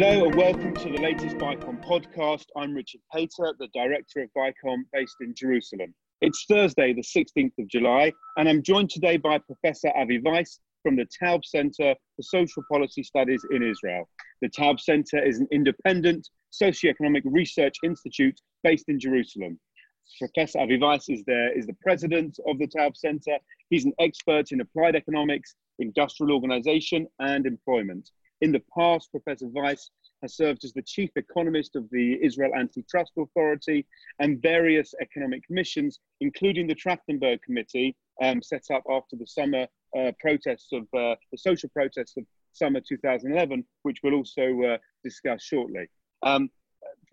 Hello and welcome to the latest BICOM podcast. I'm Richard Pater, the director of BICOM based in Jerusalem. It's Thursday, the 16th of July, and I'm joined today by Professor Avi Weiss from the Taub Center for Social Policy Studies in Israel. The Taub Center is an independent socioeconomic research institute based in Jerusalem. Professor Avi Weiss is, there, is the president of the Taub Center. He's an expert in applied economics, industrial organization, and employment. In the past, Professor Weiss has served as the chief economist of the Israel Antitrust Authority and various economic missions, including the Trachtenberg Committee, um, set up after the summer uh, protests of uh, the social protests of summer 2011, which we'll also uh, discuss shortly. Um,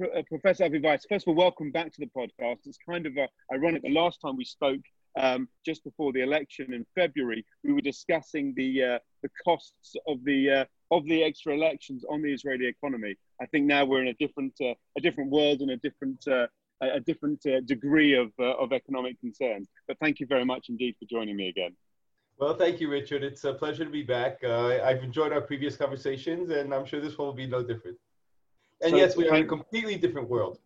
uh, Professor Weiss, first of all, welcome back to the podcast. It's kind of uh, ironic. The last time we spoke, um, just before the election in February, we were discussing the uh, the costs of the uh, of the extra elections on the Israeli economy. I think now we're in a different uh, a different world and a different uh, a different degree of of economic concern. But thank you very much indeed for joining me again. Well, thank you, Richard. It's a pleasure to be back. I've enjoyed our previous conversations, and I'm sure this one will be no different. And so, yes, we are in a completely different world.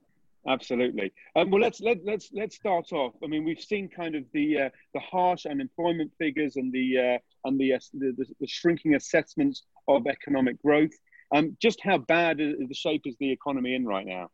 Absolutely. Um, well, let's let, let's let's start off. I mean, we've seen kind of the uh, the harsh unemployment figures and the uh, and the, uh, the, the shrinking assessments of economic growth. Um, just how bad the shape is the economy in right now?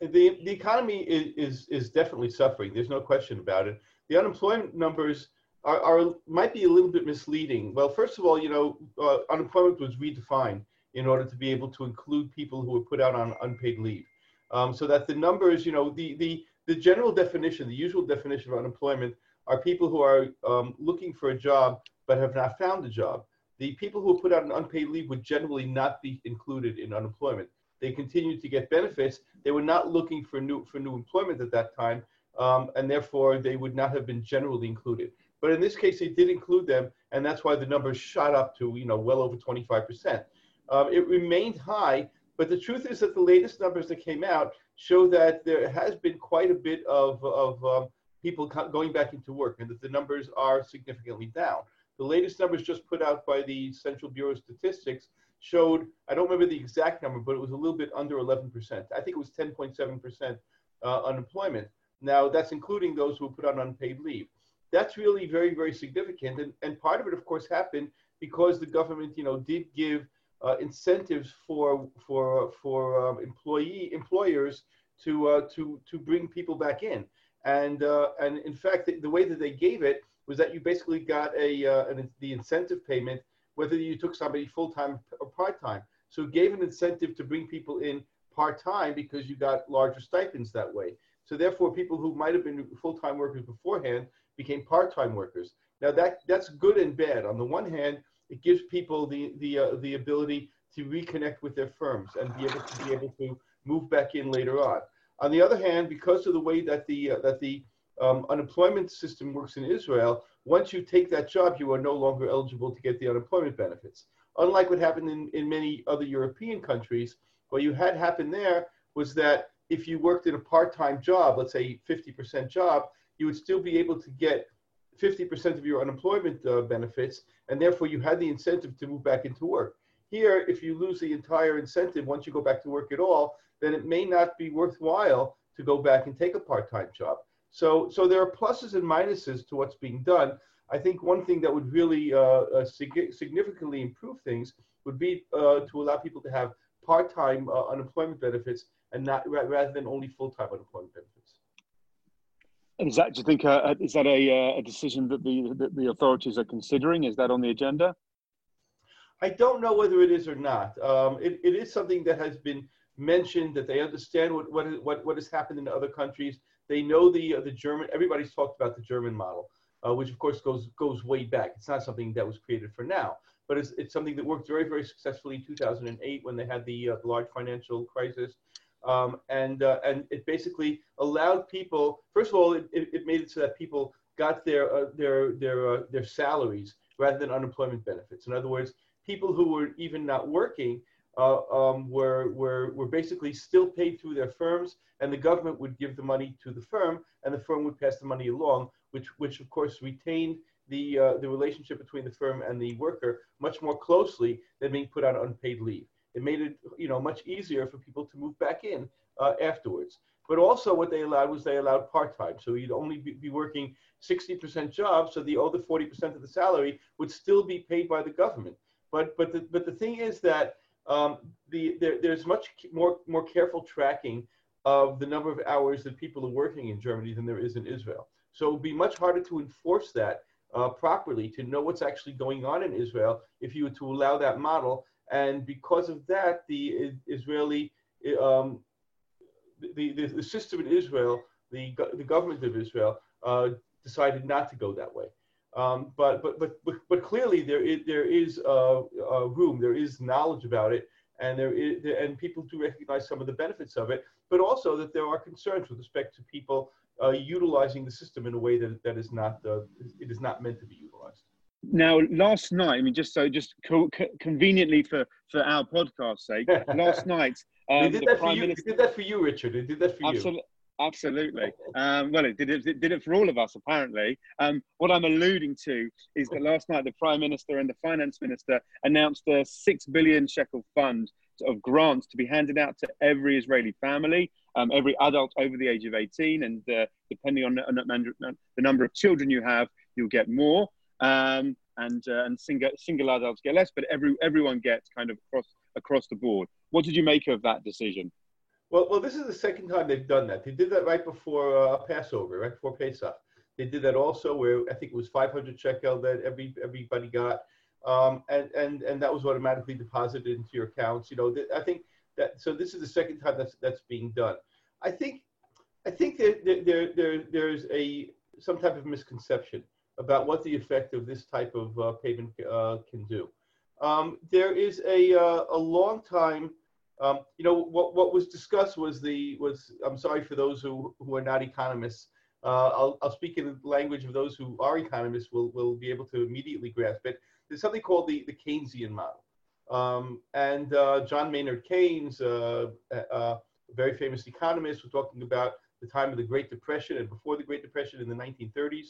The the economy is, is is definitely suffering. There's no question about it. The unemployment numbers are, are might be a little bit misleading. Well, first of all, you know, uh, unemployment was redefined in order to be able to include people who were put out on unpaid leave. Um, so that the numbers, you know, the, the, the general definition, the usual definition of unemployment are people who are um, looking for a job but have not found a job. The people who put out an unpaid leave would generally not be included in unemployment. They continued to get benefits. They were not looking for new, for new employment at that time, um, and therefore they would not have been generally included. But in this case, they did include them, and that's why the numbers shot up to you know well over 25%. Um, it remained high, but the truth is that the latest numbers that came out show that there has been quite a bit of, of um, people going back into work and that the numbers are significantly down. The latest numbers just put out by the Central Bureau of Statistics showed, I don't remember the exact number, but it was a little bit under 11%. I think it was 10.7% uh, unemployment. Now, that's including those who put on unpaid leave. That's really very, very significant. And, and part of it, of course, happened because the government, you know, did give uh, incentives for for for um, employee employers to uh, to to bring people back in. And uh, and in fact, the, the, way that they gave it was that you basically got a uh, an, the incentive payment whether you took somebody full time or part time. So it gave an incentive to bring people in part time because you got larger stipends that way. So therefore, people who might have been full time workers beforehand became part time workers. Now that that's good and bad. On the one hand, it gives people the the uh, the ability to reconnect with their firms and be able to be able to move back in later on. On the other hand, because of the way that the uh, that the um, unemployment system works in Israel, once you take that job, you are no longer eligible to get the unemployment benefits. Unlike what happened in, in many other European countries, what you had happen there was that if you worked in a part-time job, let's say 50% job, you would still be able to get 50% of your unemployment uh, benefits, and therefore you had the incentive to move back into work. Here, if you lose the entire incentive once you go back to work at all, then it may not be worthwhile to go back and take a part-time job. So, so there are pluses and minuses to what's being done. I think one thing that would really uh, uh, sig significantly improve things would be uh, to allow people to have part-time uh, unemployment benefits and not rather than only full-time unemployment benefits. Is that, do you think, uh, uh, is that a, uh, a decision that the, that the authorities are considering? Is that on the agenda? I don't know whether it is or not. Um, it, it is something that has been mentioned that they understand what, what, what, what has happened in other countries. They know the, uh, the German, everybody's talked about the German model, uh, which of course goes, goes way back. It's not something that was created for now, but it's, it's something that worked very, very successfully in 2008 when they had the, uh, large financial crisis. Um, and, uh, and it basically allowed people, first of all, it, it made it so that people got their, uh, their, their, uh, their salaries rather than unemployment benefits. In other words, people who were even not working uh, um, were, were, were basically still paid through their firms, and the government would give the money to the firm, and the firm would pass the money along, which, which of course retained the, uh, the relationship between the firm and the worker much more closely than being put on unpaid leave. It made it, you know, much easier for people to move back in uh, afterwards. But also what they allowed was they allowed part-time. So you'd only be, be working 60% jobs, so the other 40% of the salary would still be paid by the government. But, but, the, but the thing is that um, the, there, there's much more, more careful tracking of the number of hours that people are working in Germany than there is in Israel. So it would be much harder to enforce that uh, properly, to know what's actually going on in Israel if you were to allow that model. And because of that, the Israeli, um, the, the, the, system in Israel, the, the government of Israel, uh, decided not to go that way. Um, but, but, but, but, clearly there is, there is uh, uh, room, there is knowledge about it, and, there is, and people do recognize some of the benefits of it, but also that there are concerns with respect to people uh, utilizing the system in a way that, that is not, uh, it is not meant to be utilized. Now, last night, I mean, just so, just co- co- conveniently for, for our podcast sake, last night, um, they, did the that Prime for you. Minister, they did that for you, Richard. They did that for you. Absolutely. Um, well, it did, it, it did it for all of us, apparently. Um, what I'm alluding to is that last night the Prime Minister and the Finance Minister announced a six billion shekel fund of grants to be handed out to every Israeli family, um, every adult over the age of 18. And uh, depending on, on, the number of children you have, you'll get more. Um, and uh, and single, single adults get less, but every, everyone gets kind of across, across the board. What did you make of that decision? Well, well, this is the second time they've done that. They did that right before uh, Passover, right before Pesach. They did that also, where I think it was 500 shekel that every everybody got, um, and and and that was automatically deposited into your accounts. You know, th- I think that so this is the second time that's that's being done. I think I think there, there, there there's a some type of misconception about what the effect of this type of uh, payment uh, can do. Um, there is a uh, a long time um, you know, what, what was discussed was the, was, I'm sorry for those who, who are not economists. Uh, I'll, I'll speak in the language of those who are economists will, will be able to immediately grasp it. There's something called the, the Keynesian model. Um, and uh, John Maynard Keynes, uh, uh a very famous economist, was talking about the time of the Great Depression and before the Great Depression in the 1930s.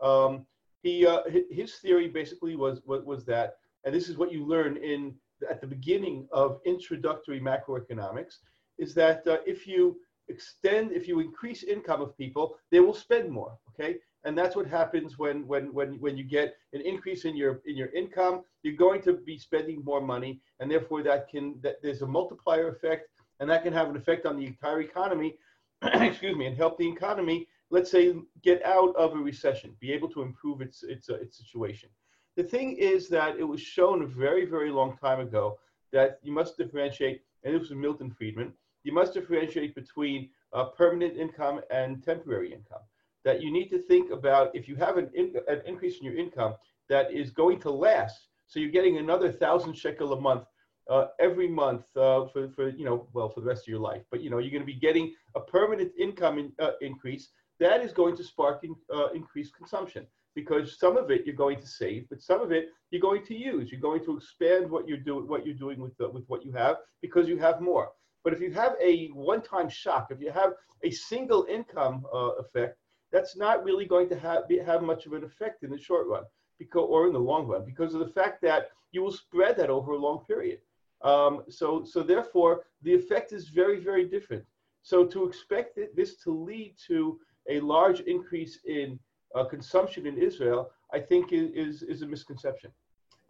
Um, he, uh, his theory basically was, was, was that, and this is what you learn in at the beginning of introductory macroeconomics is that uh, if you extend, if you increase income of people, they will spend more. Okay, and that's what happens when when when when you get an increase in your in your income, you're going to be spending more money, and therefore that can that there's a multiplier effect, and that can have an effect on the entire economy. excuse me, and help the economy. Let's say get out of a recession, be able to improve its its uh, its situation. The thing is that it was shown a very, very long time ago that you must differentiate, and this was Milton Friedman, you must differentiate between uh, permanent income and temporary income. That you need to think about if you have an, in, an increase in your income that is going to last, so you're getting another thousand shekel a month uh, every month uh, for, for, you know, well, for the rest of your life. But, you know, you're going to be getting a permanent income in, uh, increase. That is going to spark in, uh, increased consumption because some of it you're going to save, but some of it you're going to use. You're going to expand what you're doing, what you're doing with the, with what you have, because you have more. But if you have a one-time shock, if you have a single income uh, effect, that's not really going to have be, have much of an effect in the short run, because or in the long run, because of the fact that you will spread that over a long period. Um, so so therefore, the effect is very very different. So to expect this to lead to a large increase in uh, consumption in Israel, I think is, is a misconception.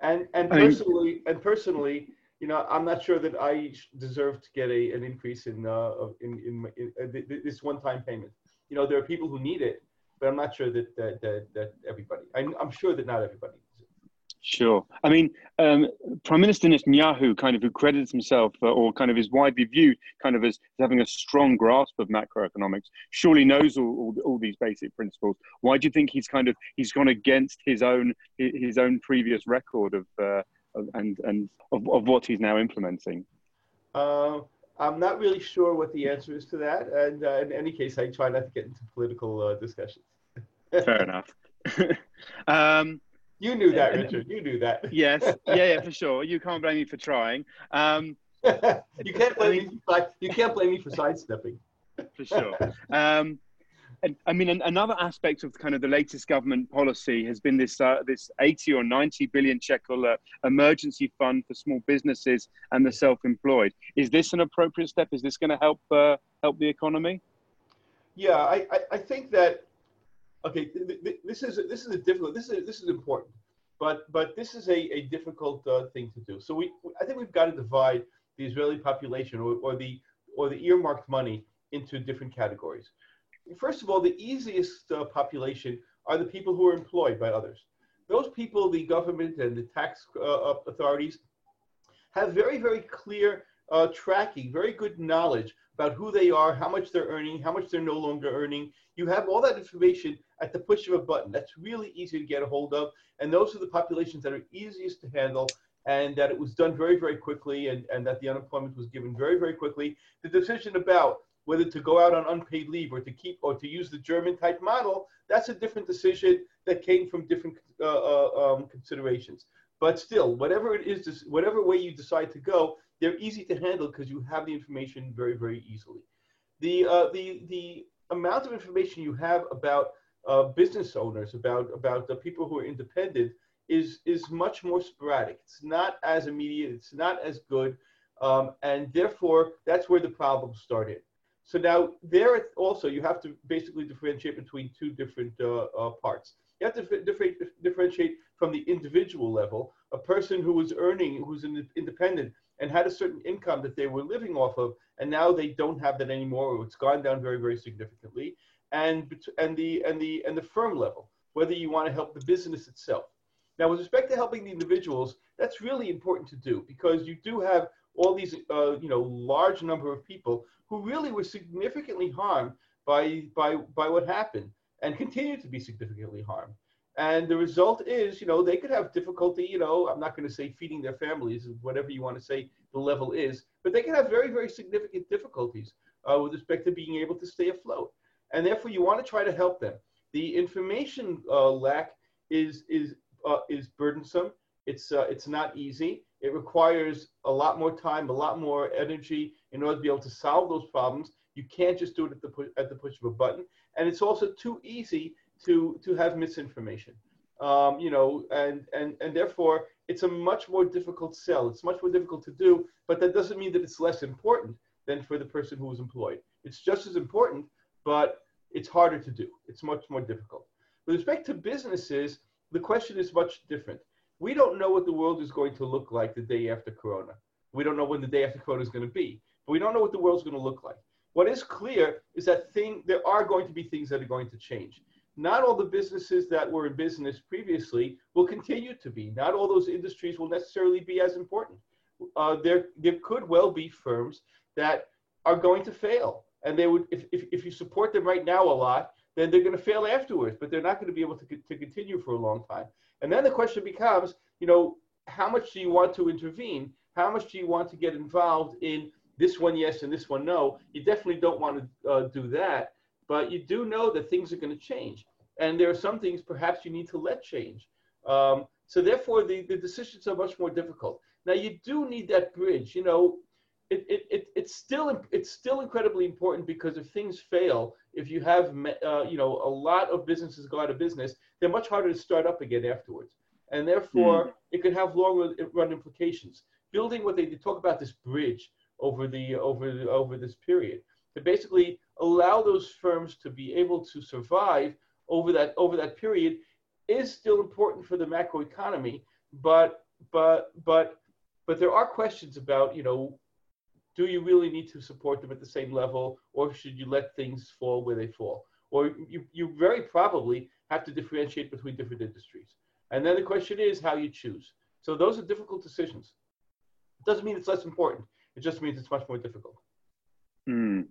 And and personally and personally, you know, I'm not sure that I deserve to get a, an increase in uh, in, in, in, in uh, this one-time payment. You know, there are people who need it, but I'm not sure that that that, that everybody. I'm, I'm sure that not everybody Sure. I mean, um, Prime Minister Netanyahu kind of who credits himself uh, or kind of is widely viewed kind of as having a strong grasp of macroeconomics, surely knows all, all, all, these basic principles. Why do you think he's kind of, he's gone against his own, his own previous record of, uh, and, and of, of what he's now implementing? Uh, I'm not really sure what the answer is to that. And uh, in any case, I try not to get into political uh, discussions. Fair enough. um, you knew that, Richard. You knew that. yes. Yeah, yeah, for sure. You can't blame me for trying. Um, you can't blame I mean, me. For, you can't blame me for sidestepping. For sure. Um, I mean, another aspect of kind of the latest government policy has been this uh, this 80 or 90 billion shekel uh, emergency fund for small businesses and the self-employed. Is this an appropriate step? Is this going to help uh, help the economy? Yeah, I, I, I think that okay. Th- th- this is this is a difficult. This is this is important, but but this is a, a difficult uh, thing to do. So we I think we've got to divide the Israeli population or, or the or the earmarked money into different categories. First of all, the easiest uh, population are the people who are employed by others. Those people, the government and the tax uh, authorities have very, very clear uh, tracking, very good knowledge about who they are, how much they're earning, how much they're no longer earning. You have all that information at the push of a button. That's really easy to get a hold of. And those are the populations that are easiest to handle and that it was done very, very quickly and, and that the unemployment was given very, very quickly. The decision about whether to go out on unpaid leave or to keep or to use the German type model, that's a different decision that came from different uh, uh, um, considerations. But still, whatever it is, whatever way you decide to go, they're easy to handle because you have the information very, very easily. The, uh, the, the amount of information you have about uh, business owners, about, about the people who are independent, is, is much more sporadic. It's not as immediate, it's not as good. Um, and therefore, that's where the problems started. So now there also you have to basically differentiate between two different uh, uh, parts. You have to differentiate from the individual level, a person who is earning, who's an independent and had a certain income that they were living off of, and now they don't have that anymore, or it's gone down very, very significantly. And, and, the, and, the, and the firm level, whether you want to help the business itself. Now, with respect to helping the individuals, that's really important to do because you do have all these, uh, you know, large number of people who really were significantly harmed by, by, by what happened and continue to be significantly harmed. And the result is, you know, they could have difficulty, you know, I'm not going to say feeding their families, whatever you want to say the level is, but they can have very, very significant difficulties uh, with respect to being able to stay afloat. And therefore, you want to try to help them. The information uh, lack is, is, uh, is burdensome. It's, uh, it's not easy. It requires a lot more time, a lot more energy in order to be able to solve those problems. You can't just do it at the, pu- at the push of a button. And it's also too easy to, to have misinformation. Um, you know, and, and, and therefore it's a much more difficult sell. It's much more difficult to do, but that doesn't mean that it's less important than for the person who is employed. It's just as important, but it's harder to do. It's much more difficult. With respect to businesses, the question is much different we don't know what the world is going to look like the day after Corona. We don't know when the day after Corona is going to be, but we don't know what the world's going to look like. What is clear is that thing there are going to be things that are going to change. Not all the businesses that were in business previously will continue to be. Not all those industries will necessarily be as important. Uh, there, there could well be firms that are going to fail, and they would, if, if, if you support them right now a lot, then they're going to fail afterwards. But they're not going to be able to, to continue for a long time. And then the question becomes, you know, how much do you want to intervene? How much do you want to get involved in this one yes and this one no? You definitely don't want to uh, do that, but you do know that things are going to change. And there are some things perhaps you need to let change. Um, so therefore, the, the decisions are much more difficult. Now, you do need that bridge. You know, it, it, it, it's still it's still incredibly important because if things fail, if you have uh, you know a lot of businesses go out of business, they're much harder to start up again afterwards, and therefore mm. it could have long run implications. Building what they, they talk about this bridge over the over the, over this period to basically allow those firms to be able to survive over that over that period is still important for the macroeconomy, but but but but there are questions about you know do you really need to support them at the same level or should you let things fall where they fall? Or you, you very probably have to differentiate between different industries. And then the question is how you choose. So those are difficult decisions. It doesn't mean it's less important. It just means it's much more difficult. Mm,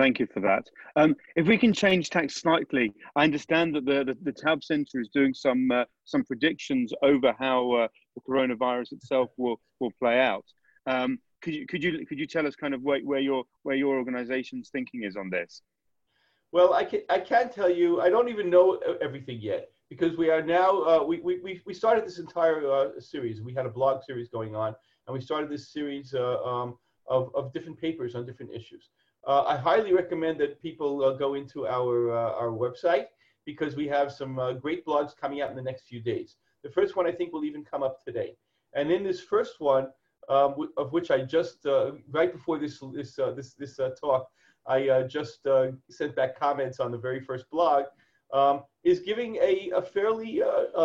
thank you for that. Um, if we can change tax slightly, I understand that the, the, the Taub Center is doing some, uh, some predictions over how uh, the coronavirus itself will, will play out. Um, could you could you could you tell us kind of where, where your where your organization's thinking is on this? Well, I can I can tell you I don't even know everything yet because we are now uh, we, we we started this entire uh, series. We had a blog series going on, and we started this series uh, um, of of different papers on different issues. Uh, I highly recommend that people uh, go into our, uh, our website because we have some uh, great blogs coming out in the next few days. The first one I think will even come up today. And in this first one, um, of which I just, uh, right before this, this, this, this talk, I just sent back comments on the very first blog, um, is giving a, a fairly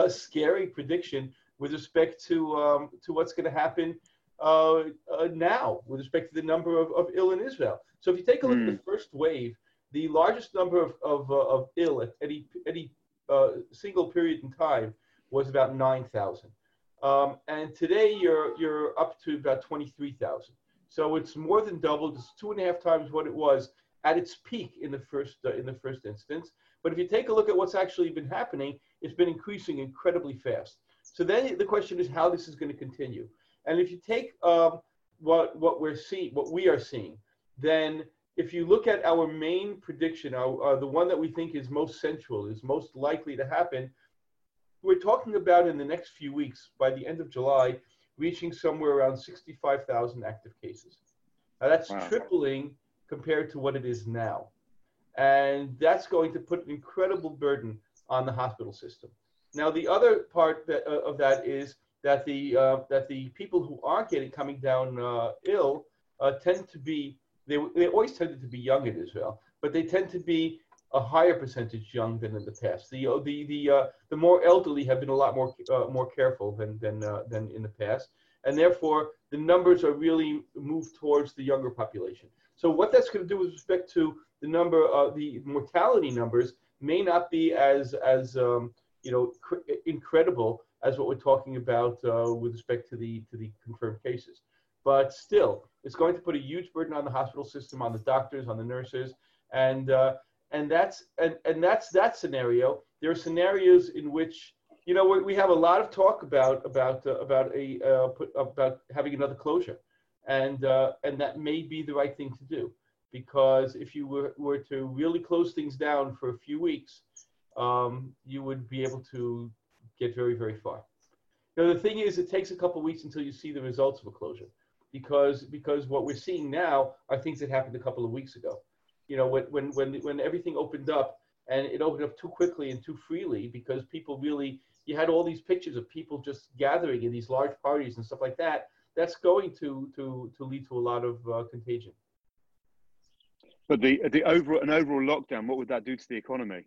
scary prediction with respect to, um, to what's going to happen uh, uh, now with respect to the number of, of ill in Israel. So if you take a look mm. at the hmm. first wave, the largest number of, of, uh, of ill at any, any uh, single period in time was about 9,000. Um, and today you're, you're up to about 23,000. So it's more than doubled. It's two and a half times what it was at its peak in the first, uh, in the first instance. But if you take a look at what's actually been happening, it's been increasing incredibly fast. So then the question is how this is going to continue. And if you take um, what what we're seeing, what we are seeing, then if you look at our main prediction, our, uh, the one that we think is most central, is most likely to happen, we're talking about in the next few weeks, by the end of July, reaching somewhere around 65,000 active cases. Now that's wow. tripling compared to what it is now. And that's going to put an incredible burden on the hospital system. Now, the other part that, uh, of that is that the uh, that the people who are getting coming down uh, ill uh, tend to be they, they always tended to be young in Israel, but they tend to be a higher percentage young than in the past. The uh, the the uh, the more elderly have been a lot more uh, more careful than than than in the past, and therefore the numbers are really moved towards the younger population. So what that's going to do with respect to the number of the mortality numbers may not be as as um, you know incredible as what we're talking about uh, with respect to the to the confirmed cases. But still, it's going to put a huge burden on the hospital system, on the doctors, on the nurses, and uh, and that's and, and that's that scenario. There are scenarios in which you know we, we have a lot of talk about about uh, about a uh, put, about having another closure, and uh, and that may be the right thing to do because if you were, were to really close things down for a few weeks, um, you would be able to get very, very far. Now, the thing is, it takes a couple weeks until you see the results of a closure because, because what we're seeing now are things that happened a couple of weeks ago. You know, when, when, when, when everything opened up and it opened up too quickly and too freely because people really, you had all these pictures of people just gathering in these large parties and stuff like that. That's going to, to, to lead to a lot of uh, contagion. But the, the overall, an overall lockdown, what would that do to the economy?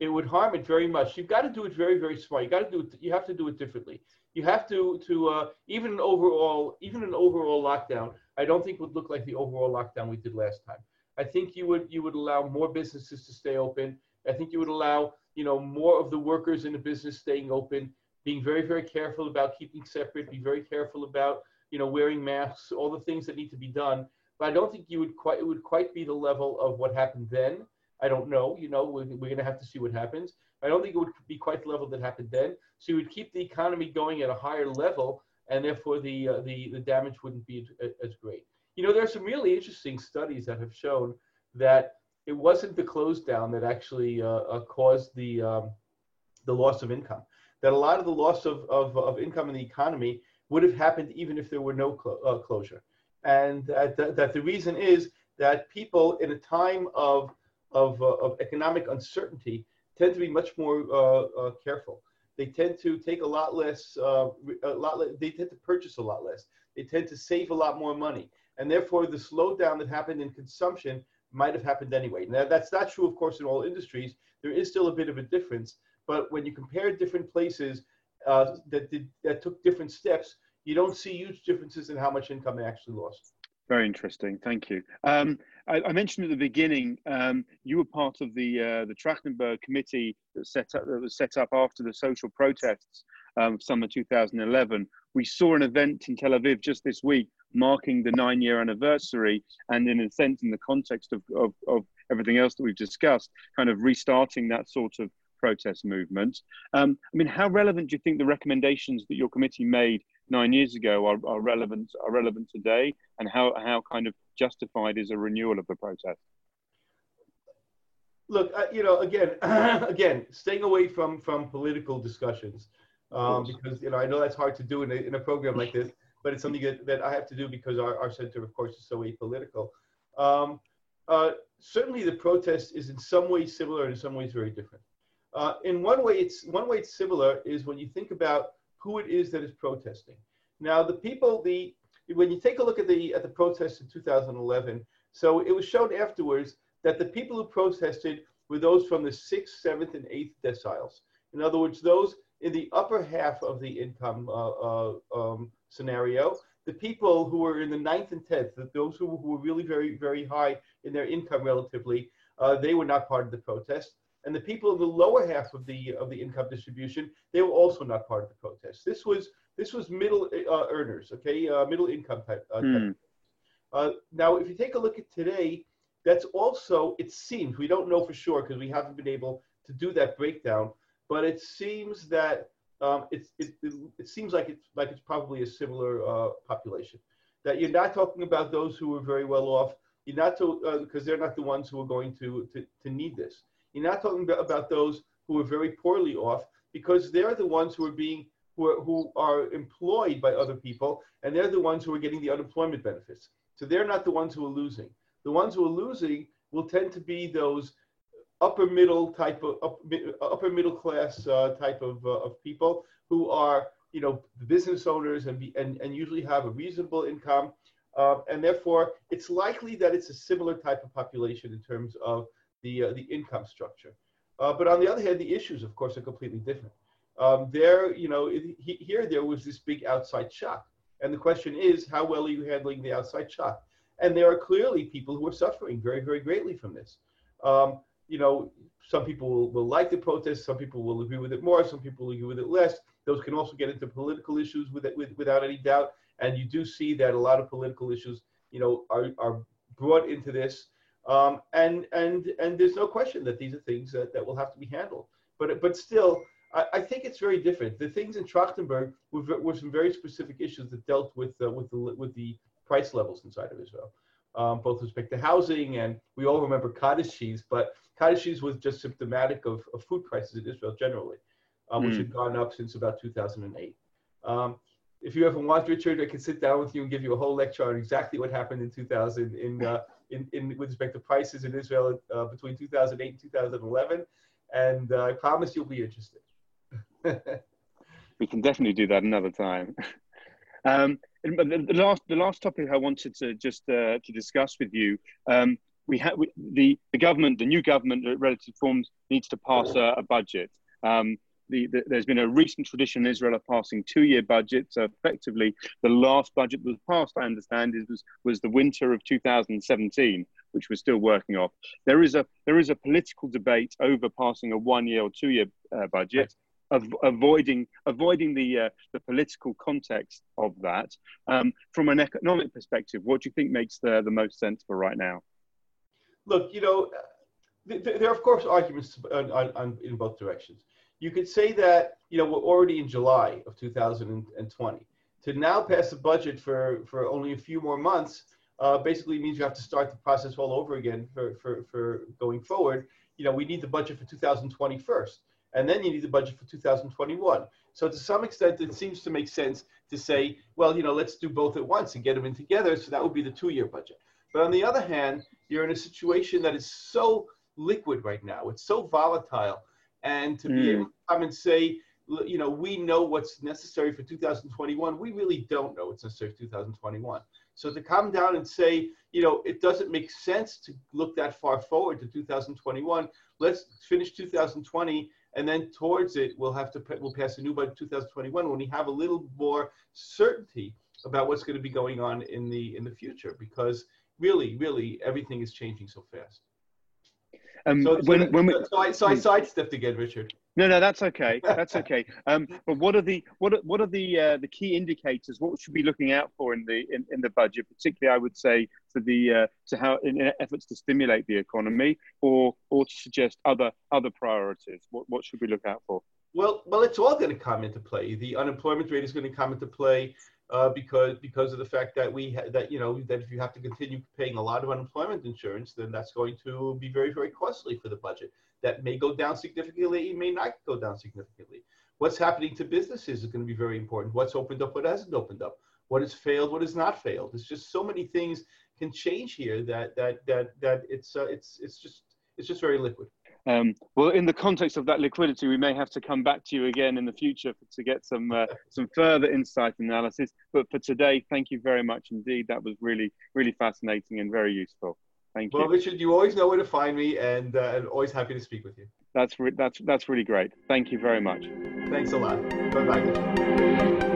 It would harm it very much. You've got to do it very, very smart. You got to do it. You have to do it differently. You have to to uh, even an overall even an overall lockdown. I don't think would look like the overall lockdown we did last time. I think you would you would allow more businesses to stay open. I think you would allow you know more of the workers in the business staying open, being very very careful about keeping separate, be very careful about you know wearing masks, all the things that need to be done. But I don't think you would quite it would quite be the level of what happened then I don't know. You know, we're, we're going to have to see what happens. I don't think it would be quite the level that happened then. So you would keep the economy going at a higher level, and therefore the uh, the the damage wouldn't be as great. You know, there are some really interesting studies that have shown that it wasn't the close down that actually uh, uh, caused the um, the loss of income. That a lot of the loss of, of, of income in the economy would have happened even if there were no uh, closure, and that, that the reason is that people in a time of of, uh, of economic uncertainty tend to be much more uh, uh, careful. They tend to take a lot less, a lot less, they tend to purchase a lot less. They tend to save a lot more money. And therefore, the slowdown that happened in consumption might have happened anyway. Now, that's not true, of course, in all industries. There is still a bit of a difference. But when you compare different places uh, that, did, that took different steps, you don't see huge differences in how much income they actually lost. Very interesting. Thank you. Um, I, I, mentioned at the beginning um, you were part of the uh, the Trachtenberg committee that set up that was set up after the social protests um, summer 2011. We saw an event in Tel Aviv just this week marking the nine year anniversary, and in a sense, in the context of, of, of everything else that we've discussed, kind of restarting that sort of protest movement. Um, I mean, how relevant do you think the recommendations that your committee made nine years ago are, are relevant are relevant today, and how how kind of justified is a renewal of the protest? Look, uh, you know, again, again, staying away from from political discussions, um, because you know I know that's hard to do in a, in a program like this, but it's something that, that I have to do because our, our center, of course, is so apolitical. Um, uh, certainly the protest is in some ways similar and in some ways very different. Uh, in one way, it's one way it's similar is when you think about who it is that is protesting. Now, the people, the when you take a look at the at the protests in 2011, so it was shown afterwards that the people who protested were those from the sixth, seventh, and eighth deciles. In other words, those in the upper half of the income uh, uh, um, scenario, the people who were in the ninth and tenth, those who, who were really very, very high in their income relatively, uh, they were not part of the protest. And the people in the lower half of the of the income distribution, they were also not part of the protest. This was this was middle uh, earners, okay, uh, middle income type. Uh, type. Mm. now, if you take a look at today, that's also it seems we don't know for sure because we haven't been able to do that breakdown, but it seems that um, it, it, it, seems like it's like it's probably a similar uh, population. That you're not talking about those who are very well off. You're not because uh, they're not the ones who are going to, to, to need this. You're not talking about, those who are very poorly off because they're the ones who are being who are, who are employed by other people, and they're the ones who are getting the unemployment benefits. So they're not the ones who are losing. The ones who are losing will tend to be those upper middle type of up, upper middle class uh, type of, uh, of people who are you know business owners and, be, and, and usually have a reasonable income uh, and therefore it's likely that it's a similar type of population in terms of the uh, the income structure uh, but on the other hand the issues of course are completely different um, there you know it, he, here there was this big outside shock and the question is how well are you handling the outside shock and there are clearly people who are suffering very very greatly from this um, you know, some people will, will like the protest, some people will agree with it more, some people will agree with it less. Those can also get into political issues with it, with, without any doubt. And you do see that a lot of political issues, you know, are, are brought into this. Um, and, and, and there's no question that these are things that, that will have to be handled. But, but still, I, I think it's very different. The things in Trachtenberg were, were some very specific issues that dealt with, uh, with, the, with the price levels inside of Israel. Um, both with respect to housing and we all remember cottage cheese, but cottage cheese was just symptomatic of, of food prices in Israel generally, um, which mm. had gone up since about 2008. Um, if you ever want, Richard, I can sit down with you and give you a whole lecture on exactly what happened in 2000 in, uh, in, in with respect to prices in Israel uh, between 2008 and 2011. And uh, I promise you'll be interested. we can definitely do that another time. Um, the last, the last topic I wanted to just uh, to discuss with you um, we have the, the government, the new government that relative forms needs to pass a, a budget. Um, the, the, there's been a recent tradition in Israel of passing two-year budgets. So effectively, the last budget that was passed, I understand, is, was, was the winter of 2017, which we're still working off. There is a there is a political debate over passing a one-year or two-year uh, budget. Of avoiding avoiding the uh, the political context of that. Um, from an economic perspective, what do you think makes the the most sense for right now? look, you know, there are of course arguments on, on, in both directions. You could say that you know we're already in July of 2020. To now pass a budget for for only a few more months uh, basically means you have to start the process all over again for, for, for going forward. You know, we need the budget for 2020 first, and then you need the budget for 2021. So to some extent, it seems to make sense to say, well, you know, let's do both at once and get them in together. So that would be the two-year budget. But on the other hand, you're in a situation that is so liquid right now. It's so volatile. And to mm. be able to come and say, you know, we know what's necessary for 2021, we really don't know what's necessary for 2021. So to come down and say, you know, it doesn't make sense to look that far forward to 2021. Let's finish 2020, and then towards it, we'll have to we'll pass a new budget 2021 when we have a little more certainty about what's going to be going on in the in the future. Because really, really, everything is changing so fast. Um, so, when, so, when we, so, I, so I sidestepped again, Richard. No, no, that's okay. That's okay. Um, but what are the what are, what are the uh, the key indicators? What should we be looking out for in the in, in the budget, particularly I would say for the uh, to how in efforts to stimulate the economy, or or to suggest other other priorities. What what should we look out for? Well, well, it's all going to come into play. The unemployment rate is going to come into play uh, because because of the fact that we ha- that you know that if you have to continue paying a lot of unemployment insurance, then that's going to be very very costly for the budget. That may go down significantly, it may not go down significantly. What's happening to businesses is going to be very important. What's opened up, what hasn't opened up. what has failed, what has not failed. It's just so many things can change here that that that that it's uh, it's it's just it's just very liquid. Um, well, in the context of that liquidity, we may have to come back to you again in the future to get some uh, some further insight and analysis. But for today, thank you very much indeed. That was really really fascinating and very useful. Thank you. Well, Richard, you always know where to find me, and uh, and always happy to speak with you. That's re- that's that's really great. Thank you very much. Thanks a lot. Bye bye.